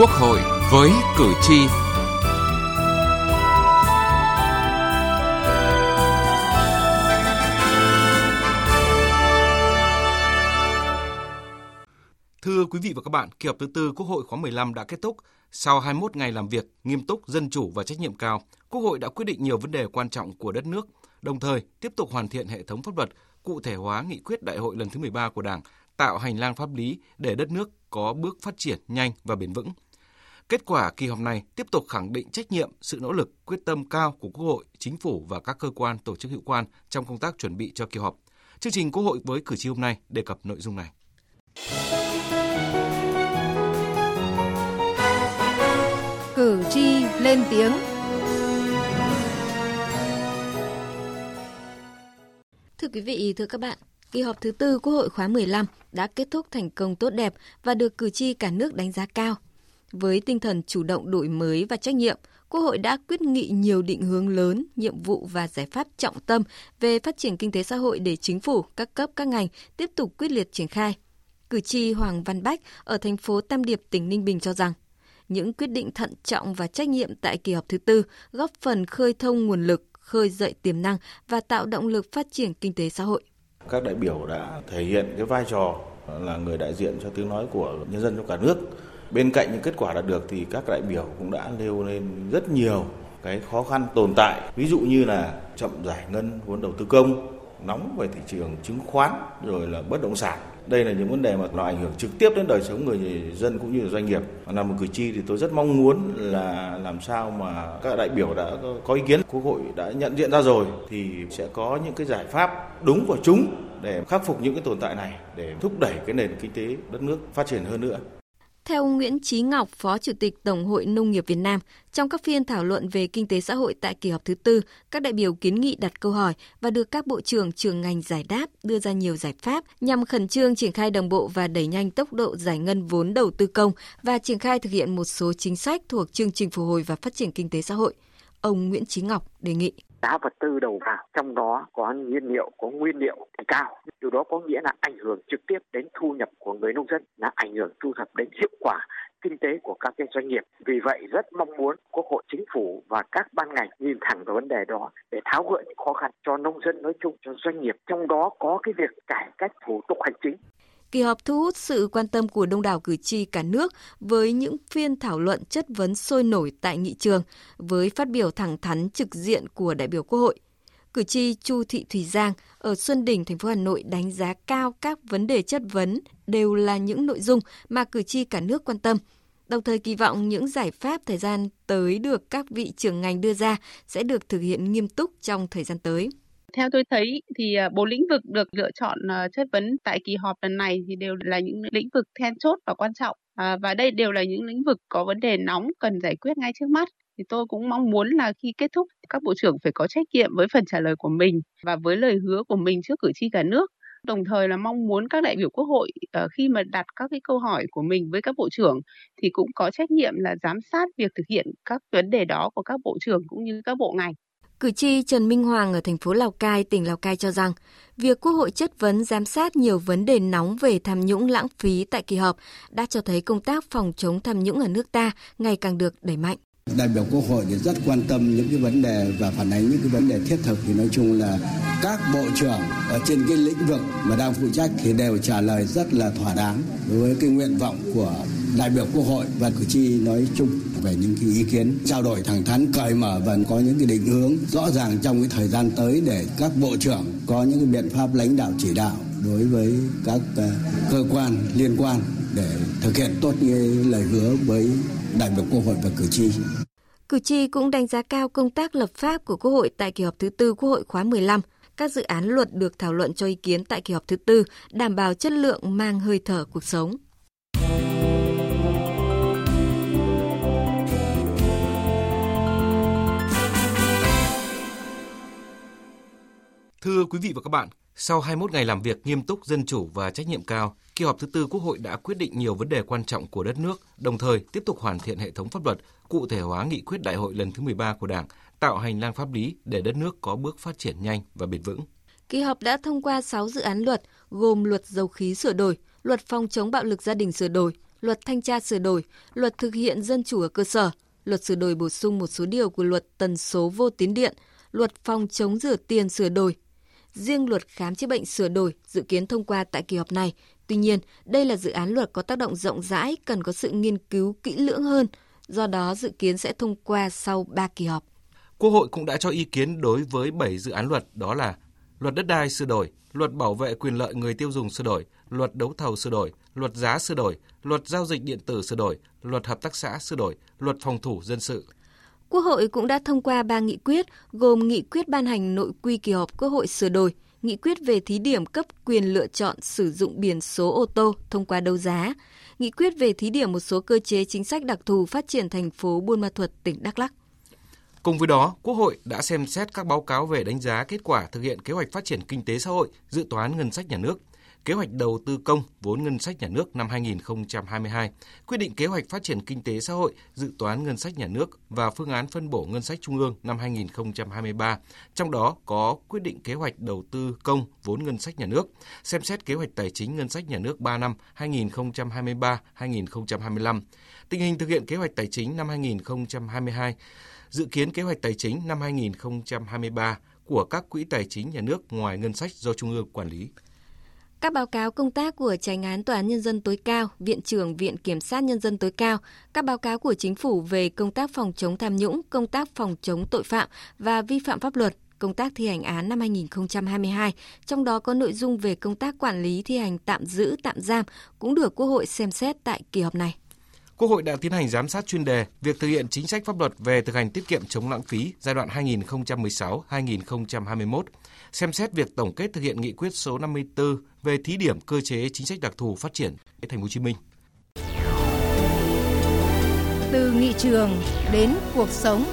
Quốc hội với cử tri. Thưa quý vị và các bạn, kỳ họp thứ tư Quốc hội khóa 15 đã kết thúc. Sau 21 ngày làm việc nghiêm túc, dân chủ và trách nhiệm cao, Quốc hội đã quyết định nhiều vấn đề quan trọng của đất nước, đồng thời tiếp tục hoàn thiện hệ thống pháp luật, cụ thể hóa nghị quyết đại hội lần thứ 13 của Đảng, tạo hành lang pháp lý để đất nước có bước phát triển nhanh và bền vững. Kết quả kỳ họp này tiếp tục khẳng định trách nhiệm, sự nỗ lực, quyết tâm cao của Quốc hội, Chính phủ và các cơ quan, tổ chức hữu quan trong công tác chuẩn bị cho kỳ họp. Chương trình Quốc hội với cử tri hôm nay đề cập nội dung này. Cử tri lên tiếng Thưa quý vị, thưa các bạn, kỳ họp thứ tư Quốc hội khóa 15 đã kết thúc thành công tốt đẹp và được cử tri cả nước đánh giá cao. Với tinh thần chủ động đổi mới và trách nhiệm, Quốc hội đã quyết nghị nhiều định hướng lớn, nhiệm vụ và giải pháp trọng tâm về phát triển kinh tế xã hội để chính phủ, các cấp, các ngành tiếp tục quyết liệt triển khai. Cử tri Hoàng Văn Bách ở thành phố Tam Điệp, tỉnh Ninh Bình cho rằng, những quyết định thận trọng và trách nhiệm tại kỳ họp thứ tư góp phần khơi thông nguồn lực, khơi dậy tiềm năng và tạo động lực phát triển kinh tế xã hội. Các đại biểu đã thể hiện cái vai trò là người đại diện cho tiếng nói của nhân dân trong cả nước Bên cạnh những kết quả đạt được thì các đại biểu cũng đã nêu lên rất nhiều cái khó khăn tồn tại, ví dụ như là chậm giải ngân vốn đầu tư công, nóng về thị trường chứng khoán rồi là bất động sản. Đây là những vấn đề mà nó ảnh hưởng trực tiếp đến đời sống người dân cũng như là doanh nghiệp. Là một cử tri thì tôi rất mong muốn là làm sao mà các đại biểu đã có ý kiến, Quốc hội đã nhận diện ra rồi thì sẽ có những cái giải pháp đúng và trúng để khắc phục những cái tồn tại này để thúc đẩy cái nền kinh tế đất nước phát triển hơn nữa. Theo Nguyễn Chí Ngọc, Phó Chủ tịch Tổng hội Nông nghiệp Việt Nam, trong các phiên thảo luận về kinh tế xã hội tại kỳ họp thứ tư, các đại biểu kiến nghị đặt câu hỏi và được các bộ trưởng trường ngành giải đáp, đưa ra nhiều giải pháp nhằm khẩn trương triển khai đồng bộ và đẩy nhanh tốc độ giải ngân vốn đầu tư công và triển khai thực hiện một số chính sách thuộc chương trình phục hồi và phát triển kinh tế xã hội. Ông Nguyễn Chí Ngọc đề nghị giá vật tư đầu vào trong đó có nhiên liệu có nguyên liệu thì cao điều đó có nghĩa là ảnh hưởng trực tiếp đến thu nhập của người nông dân là ảnh hưởng thu thập đến hiệu quả kinh tế của các cái doanh nghiệp. Vì vậy rất mong muốn Quốc hội, Chính phủ và các ban ngành nhìn thẳng vào vấn đề đó để tháo gỡ những khó khăn cho nông dân nói chung, cho doanh nghiệp. Trong đó có cái việc cải cách thủ tục hành chính. Kỳ họp thu hút sự quan tâm của đông đảo cử tri cả nước với những phiên thảo luận chất vấn sôi nổi tại nghị trường, với phát biểu thẳng thắn trực diện của đại biểu Quốc hội. Cử tri Chu Thị Thùy Giang ở Xuân Đình, thành phố Hà Nội đánh giá cao các vấn đề chất vấn đều là những nội dung mà cử tri cả nước quan tâm. Đồng thời kỳ vọng những giải pháp thời gian tới được các vị trưởng ngành đưa ra sẽ được thực hiện nghiêm túc trong thời gian tới. Theo tôi thấy thì à, bốn lĩnh vực được lựa chọn à, chất vấn tại kỳ họp lần này thì đều là những lĩnh vực then chốt và quan trọng. À, và đây đều là những lĩnh vực có vấn đề nóng cần giải quyết ngay trước mắt. Thì tôi cũng mong muốn là khi kết thúc các bộ trưởng phải có trách nhiệm với phần trả lời của mình và với lời hứa của mình trước cử tri cả nước. Đồng thời là mong muốn các đại biểu quốc hội à, khi mà đặt các cái câu hỏi của mình với các bộ trưởng thì cũng có trách nhiệm là giám sát việc thực hiện các vấn đề đó của các bộ trưởng cũng như các bộ ngành. Cử tri Trần Minh Hoàng ở thành phố Lào Cai, tỉnh Lào Cai cho rằng, việc Quốc hội chất vấn giám sát nhiều vấn đề nóng về tham nhũng lãng phí tại kỳ họp đã cho thấy công tác phòng chống tham nhũng ở nước ta ngày càng được đẩy mạnh. Đại biểu Quốc hội thì rất quan tâm những cái vấn đề và phản ánh những cái vấn đề thiết thực thì nói chung là các bộ trưởng ở trên cái lĩnh vực mà đang phụ trách thì đều trả lời rất là thỏa đáng đối với cái nguyện vọng của đại biểu Quốc hội và cử tri nói chung về những cái ý kiến, trao đổi thẳng thắn, cởi mở và có những cái định hướng rõ ràng trong cái thời gian tới để các bộ trưởng có những cái biện pháp lãnh đạo chỉ đạo đối với các ờ, cơ quan liên quan để thực hiện tốt như lời hứa với đại biểu Quốc hội và cử tri. Cử tri cũng đánh giá cao công tác lập pháp của Quốc hội tại kỳ họp thứ tư Quốc hội khóa 15. Các dự án luật được thảo luận cho ý kiến tại kỳ họp thứ tư, đảm bảo chất lượng, mang hơi thở cuộc sống. Thưa quý vị và các bạn, sau 21 ngày làm việc nghiêm túc, dân chủ và trách nhiệm cao, kỳ họp thứ tư Quốc hội đã quyết định nhiều vấn đề quan trọng của đất nước, đồng thời tiếp tục hoàn thiện hệ thống pháp luật, cụ thể hóa nghị quyết đại hội lần thứ 13 của Đảng, tạo hành lang pháp lý để đất nước có bước phát triển nhanh và bền vững. Kỳ họp đã thông qua 6 dự án luật, gồm luật dầu khí sửa đổi, luật phòng chống bạo lực gia đình sửa đổi, luật thanh tra sửa đổi, luật thực hiện dân chủ ở cơ sở, luật sửa đổi bổ sung một số điều của luật tần số vô tuyến điện, luật phòng chống rửa tiền sửa đổi. Riêng luật khám chữa bệnh sửa đổi dự kiến thông qua tại kỳ họp này. Tuy nhiên, đây là dự án luật có tác động rộng rãi, cần có sự nghiên cứu kỹ lưỡng hơn, do đó dự kiến sẽ thông qua sau 3 kỳ họp. Quốc hội cũng đã cho ý kiến đối với 7 dự án luật đó là Luật đất đai sửa đổi, Luật bảo vệ quyền lợi người tiêu dùng sửa đổi, Luật đấu thầu sửa đổi, Luật giá sửa đổi, Luật giao dịch điện tử sửa đổi, Luật hợp tác xã sửa đổi, Luật phòng thủ dân sự. Quốc hội cũng đã thông qua ba nghị quyết gồm nghị quyết ban hành nội quy kỳ họp Quốc hội sửa đổi, nghị quyết về thí điểm cấp quyền lựa chọn sử dụng biển số ô tô thông qua đấu giá, nghị quyết về thí điểm một số cơ chế chính sách đặc thù phát triển thành phố Buôn Ma Thuột, tỉnh Đắk Lắk. Cùng với đó, Quốc hội đã xem xét các báo cáo về đánh giá kết quả thực hiện kế hoạch phát triển kinh tế xã hội, dự toán ngân sách nhà nước, kế hoạch đầu tư công vốn ngân sách nhà nước năm 2022, quyết định kế hoạch phát triển kinh tế xã hội, dự toán ngân sách nhà nước và phương án phân bổ ngân sách trung ương năm 2023, trong đó có quyết định kế hoạch đầu tư công vốn ngân sách nhà nước, xem xét kế hoạch tài chính ngân sách nhà nước 3 năm 2023-2025, tình hình thực hiện kế hoạch tài chính năm 2022, dự kiến kế hoạch tài chính năm 2023 của các quỹ tài chính nhà nước ngoài ngân sách do Trung ương quản lý. Các báo cáo công tác của Tránh án Tòa án Nhân dân tối cao, Viện trưởng Viện Kiểm sát Nhân dân tối cao, các báo cáo của Chính phủ về công tác phòng chống tham nhũng, công tác phòng chống tội phạm và vi phạm pháp luật, công tác thi hành án năm 2022, trong đó có nội dung về công tác quản lý thi hành tạm giữ, tạm giam cũng được Quốc hội xem xét tại kỳ họp này. Quốc hội đã tiến hành giám sát chuyên đề việc thực hiện chính sách pháp luật về thực hành tiết kiệm chống lãng phí giai đoạn 2016-2021, xem xét việc tổng kết thực hiện nghị quyết số 54 về thí điểm cơ chế chính sách đặc thù phát triển thành phố Hồ Chí Minh. Từ nghị trường đến cuộc sống.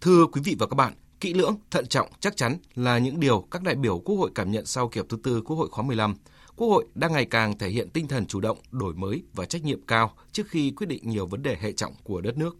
Thưa quý vị và các bạn, kỹ lưỡng, thận trọng, chắc chắn là những điều các đại biểu Quốc hội cảm nhận sau kỳ họp thứ tư Quốc hội khóa 15. Quốc hội đang ngày càng thể hiện tinh thần chủ động, đổi mới và trách nhiệm cao trước khi quyết định nhiều vấn đề hệ trọng của đất nước.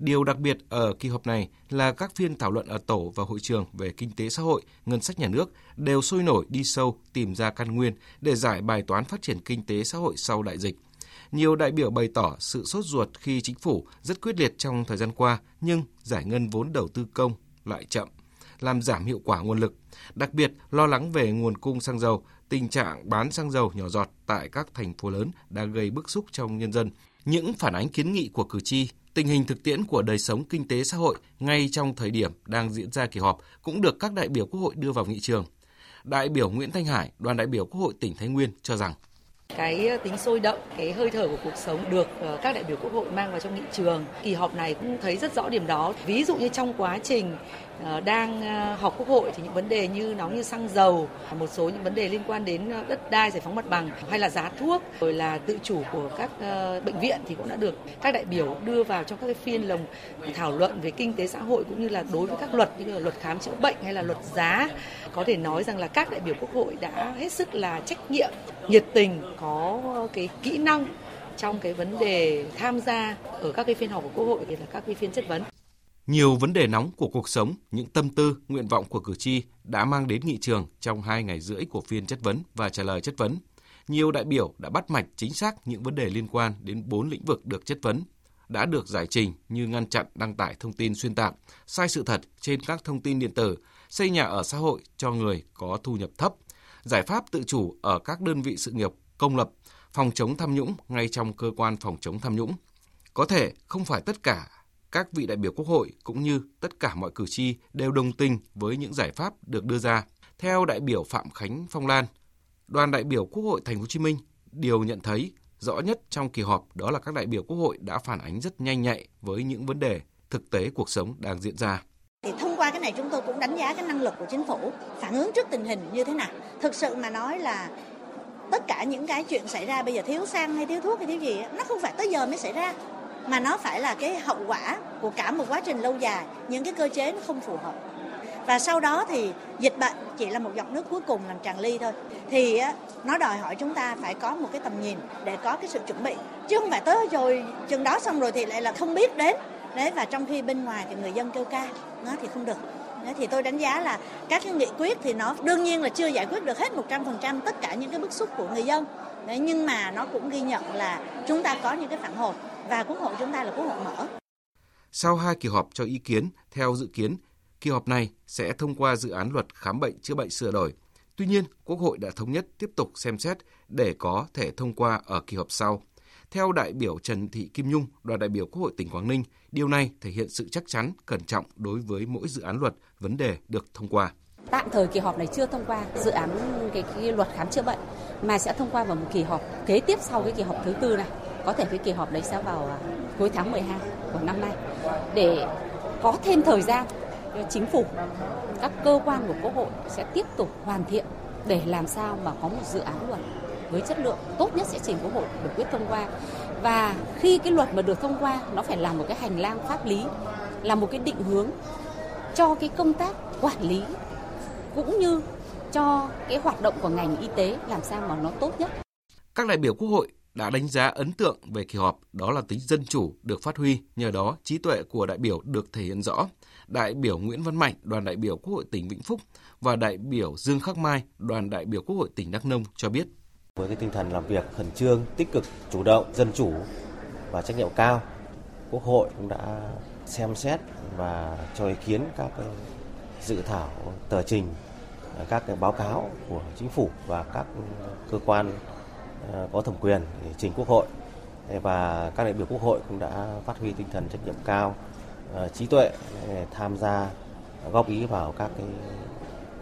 Điều đặc biệt ở kỳ họp này là các phiên thảo luận ở tổ và hội trường về kinh tế xã hội, ngân sách nhà nước đều sôi nổi đi sâu tìm ra căn nguyên để giải bài toán phát triển kinh tế xã hội sau đại dịch. Nhiều đại biểu bày tỏ sự sốt ruột khi chính phủ rất quyết liệt trong thời gian qua nhưng giải ngân vốn đầu tư công lại chậm, làm giảm hiệu quả nguồn lực. Đặc biệt lo lắng về nguồn cung xăng dầu, tình trạng bán xăng dầu nhỏ giọt tại các thành phố lớn đã gây bức xúc trong nhân dân. Những phản ánh kiến nghị của cử tri tình hình thực tiễn của đời sống kinh tế xã hội ngay trong thời điểm đang diễn ra kỳ họp cũng được các đại biểu Quốc hội đưa vào nghị trường. Đại biểu Nguyễn Thanh Hải, đoàn đại biểu Quốc hội tỉnh Thái Nguyên cho rằng cái ờ, tính sôi động, cái hơi thở của cuộc sống được ờ, các đại biểu Quốc hội mang vào trong nghị trường. Kỳ họp này cũng thấy rất rõ điểm đó. Ví dụ như trong quá trình ờ, đang họp Quốc hội thì những vấn đề như nóng như xăng dầu, một số những vấn đề liên quan đến đất đai, giải phóng mặt bằng hay là giá thuốc, rồi là tự chủ của các bệnh viện thì cũng đã được các đại biểu đưa vào trong các cái phiên lồng thảo luận về kinh tế xã hội cũng như là đối với các luật như là luật khám chữa bệnh hay là luật giá. Có thể nói rằng là các đại biểu Quốc hội đã hết sức là trách nhiệm, nhiệt tình có cái kỹ năng trong cái vấn đề tham gia ở các cái phiên họp của Quốc hội thì là các cái phiên chất vấn. Nhiều vấn đề nóng của cuộc sống, những tâm tư, nguyện vọng của cử tri đã mang đến nghị trường trong hai ngày rưỡi của phiên chất vấn và trả lời chất vấn. Nhiều đại biểu đã bắt mạch chính xác những vấn đề liên quan đến bốn lĩnh vực được chất vấn, đã được giải trình như ngăn chặn đăng tải thông tin xuyên tạc, sai sự thật trên các thông tin điện tử, xây nhà ở xã hội cho người có thu nhập thấp, giải pháp tự chủ ở các đơn vị sự nghiệp công lập, phòng chống tham nhũng ngay trong cơ quan phòng chống tham nhũng. Có thể không phải tất cả các vị đại biểu Quốc hội cũng như tất cả mọi cử tri đều đồng tình với những giải pháp được đưa ra. Theo đại biểu Phạm Khánh Phong Lan, đoàn đại biểu Quốc hội Thành phố Hồ Chí Minh điều nhận thấy rõ nhất trong kỳ họp đó là các đại biểu Quốc hội đã phản ánh rất nhanh nhạy với những vấn đề thực tế cuộc sống đang diễn ra. Qua cái này chúng tôi cũng đánh giá cái năng lực của chính phủ, phản ứng trước tình hình như thế nào. Thực sự mà nói là tất cả những cái chuyện xảy ra bây giờ thiếu xăng hay thiếu thuốc hay thiếu gì nó không phải tới giờ mới xảy ra, mà nó phải là cái hậu quả của cả một quá trình lâu dài, những cái cơ chế nó không phù hợp. Và sau đó thì dịch bệnh chỉ là một giọt nước cuối cùng làm tràn ly thôi. Thì nó đòi hỏi chúng ta phải có một cái tầm nhìn để có cái sự chuẩn bị. Chứ không phải tới rồi chừng đó xong rồi thì lại là không biết đến đấy và trong khi bên ngoài thì người dân kêu ca nó thì không được thì tôi đánh giá là các cái nghị quyết thì nó đương nhiên là chưa giải quyết được hết 100% tất cả những cái bức xúc của người dân. Đấy, nhưng mà nó cũng ghi nhận là chúng ta có những cái phản hồi và quốc hội chúng ta là quốc hội mở. Sau hai kỳ họp cho ý kiến, theo dự kiến, kỳ họp này sẽ thông qua dự án luật khám bệnh chữa bệnh sửa đổi. Tuy nhiên, Quốc hội đã thống nhất tiếp tục xem xét để có thể thông qua ở kỳ họp sau. Theo đại biểu Trần Thị Kim Nhung, đoàn đại biểu Quốc hội tỉnh Quảng Ninh, điều này thể hiện sự chắc chắn, cẩn trọng đối với mỗi dự án luật, vấn đề được thông qua. Tạm thời kỳ họp này chưa thông qua dự án cái, cái luật khám chữa bệnh mà sẽ thông qua vào một kỳ họp kế tiếp sau cái kỳ họp thứ tư này. Có thể cái kỳ họp đấy sẽ vào à, cuối tháng 12 của năm nay để có thêm thời gian cho chính phủ, các cơ quan của Quốc hội sẽ tiếp tục hoàn thiện để làm sao mà có một dự án luật với chất lượng tốt nhất sẽ trình Quốc hội được quyết thông qua. Và khi cái luật mà được thông qua nó phải là một cái hành lang pháp lý, là một cái định hướng cho cái công tác quản lý cũng như cho cái hoạt động của ngành y tế làm sao mà nó tốt nhất. Các đại biểu Quốc hội đã đánh giá ấn tượng về kỳ họp, đó là tính dân chủ được phát huy, nhờ đó trí tuệ của đại biểu được thể hiện rõ. Đại biểu Nguyễn Văn Mạnh, đoàn đại biểu Quốc hội tỉnh Vĩnh Phúc và đại biểu Dương Khắc Mai, đoàn đại biểu Quốc hội tỉnh Đắk Nông cho biết. Với cái tinh thần làm việc khẩn trương, tích cực, chủ động, dân chủ và trách nhiệm cao, Quốc hội cũng đã xem xét và cho ý kiến các dự thảo tờ trình, à, các cái báo cáo của chính phủ và các cơ quan à, có thẩm quyền để trình Quốc hội. Và các đại biểu Quốc hội cũng đã phát huy tinh thần trách nhiệm cao, à, trí tuệ tham gia góp ý vào các cái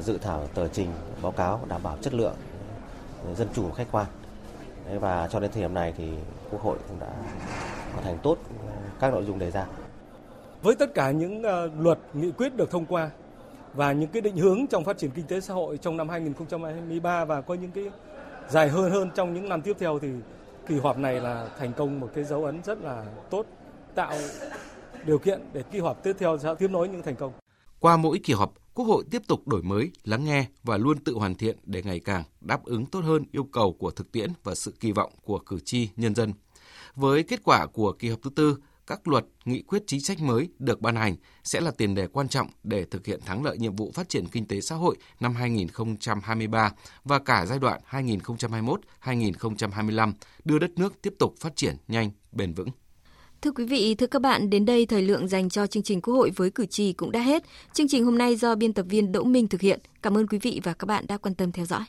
dự thảo tờ trình báo cáo đảm bảo chất lượng dân chủ khách quan và cho đến thời điểm này thì quốc hội cũng đã hoàn thành tốt các nội dung đề ra với tất cả những ờ, luật nghị quyết được thông qua và những cái định hướng trong phát triển kinh tế xã hội trong năm 2023 và có những cái dài hơn hơn trong những năm tiếp theo thì kỳ họp này là thành công một cái dấu ấn rất là tốt tạo điều kiện để kỳ họp tiếp theo sẽ tiếp nối những thành công. Qua mỗi kỳ họp, Quốc hội tiếp tục đổi mới, lắng nghe và luôn tự hoàn thiện để ngày càng đáp ứng tốt hơn yêu cầu của thực tiễn và sự kỳ vọng của cử tri, nhân dân. Với kết quả của kỳ họp thứ tư, các luật, nghị quyết chính sách mới được ban hành sẽ là tiền đề quan trọng để thực hiện thắng lợi nhiệm vụ phát triển kinh tế xã hội năm 2023 và cả giai đoạn 2021-2025, đưa đất nước tiếp tục phát triển nhanh, bền vững. Thưa quý vị, thưa các bạn, đến đây thời lượng dành cho chương trình Quốc hội với cử tri cũng đã hết. Chương trình hôm nay do biên tập viên Đỗ Minh thực hiện. Cảm ơn quý vị và các bạn đã quan tâm theo dõi.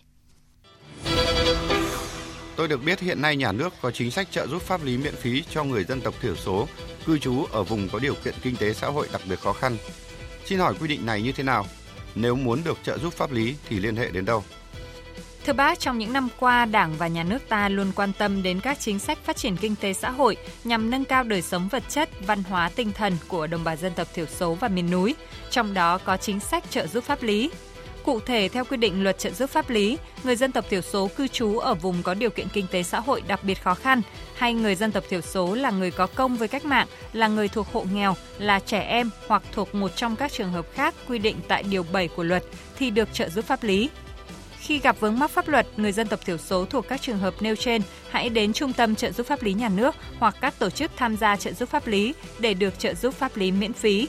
Tôi được biết hiện nay nhà nước có chính sách trợ giúp pháp lý miễn phí cho người dân tộc thiểu số cư trú ở vùng có điều kiện kinh tế xã hội đặc biệt khó khăn. Xin hỏi quy định này như thế nào? Nếu muốn được trợ giúp pháp lý thì liên hệ đến đâu? Thưa bác, trong những năm qua, Đảng và Nhà nước ta luôn quan tâm đến các chính sách phát triển kinh tế xã hội nhằm nâng cao đời sống vật chất, văn hóa, tinh thần của đồng bào dân tộc thiểu số và miền núi, trong đó có chính sách trợ giúp pháp lý. Cụ thể, theo quy định luật trợ giúp pháp lý, người dân tộc thiểu số cư trú ở vùng có điều kiện kinh tế xã hội đặc biệt khó khăn, hay người dân tộc thiểu số là người có công với cách mạng, là người thuộc hộ nghèo, là trẻ em hoặc thuộc một trong các trường hợp khác quy định tại Điều 7 của luật thì được trợ giúp pháp lý. Khi gặp vướng mắc pháp luật, người dân tộc thiểu số thuộc các trường hợp nêu trên hãy đến Trung tâm trợ giúp pháp lý nhà nước hoặc các tổ chức tham gia trợ giúp pháp lý để được trợ giúp pháp lý miễn phí.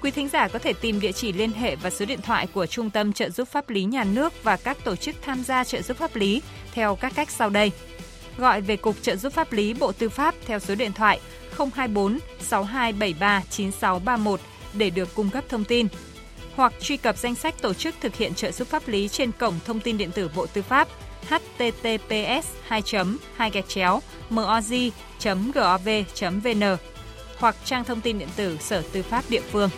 Quý thính giả có thể tìm địa chỉ liên hệ và số điện thoại của Trung tâm trợ giúp pháp lý nhà nước và các tổ chức tham gia trợ giúp pháp lý theo các cách sau đây. Gọi về Cục trợ giúp pháp lý Bộ Tư pháp theo số điện thoại 024 6273 9631 để được cung cấp thông tin hoặc truy cập danh sách tổ chức thực hiện trợ giúp pháp lý trên cổng thông tin điện tử Bộ Tư pháp https 2 2 gạch chéo moz gov vn hoặc trang thông tin điện tử Sở Tư pháp địa phương.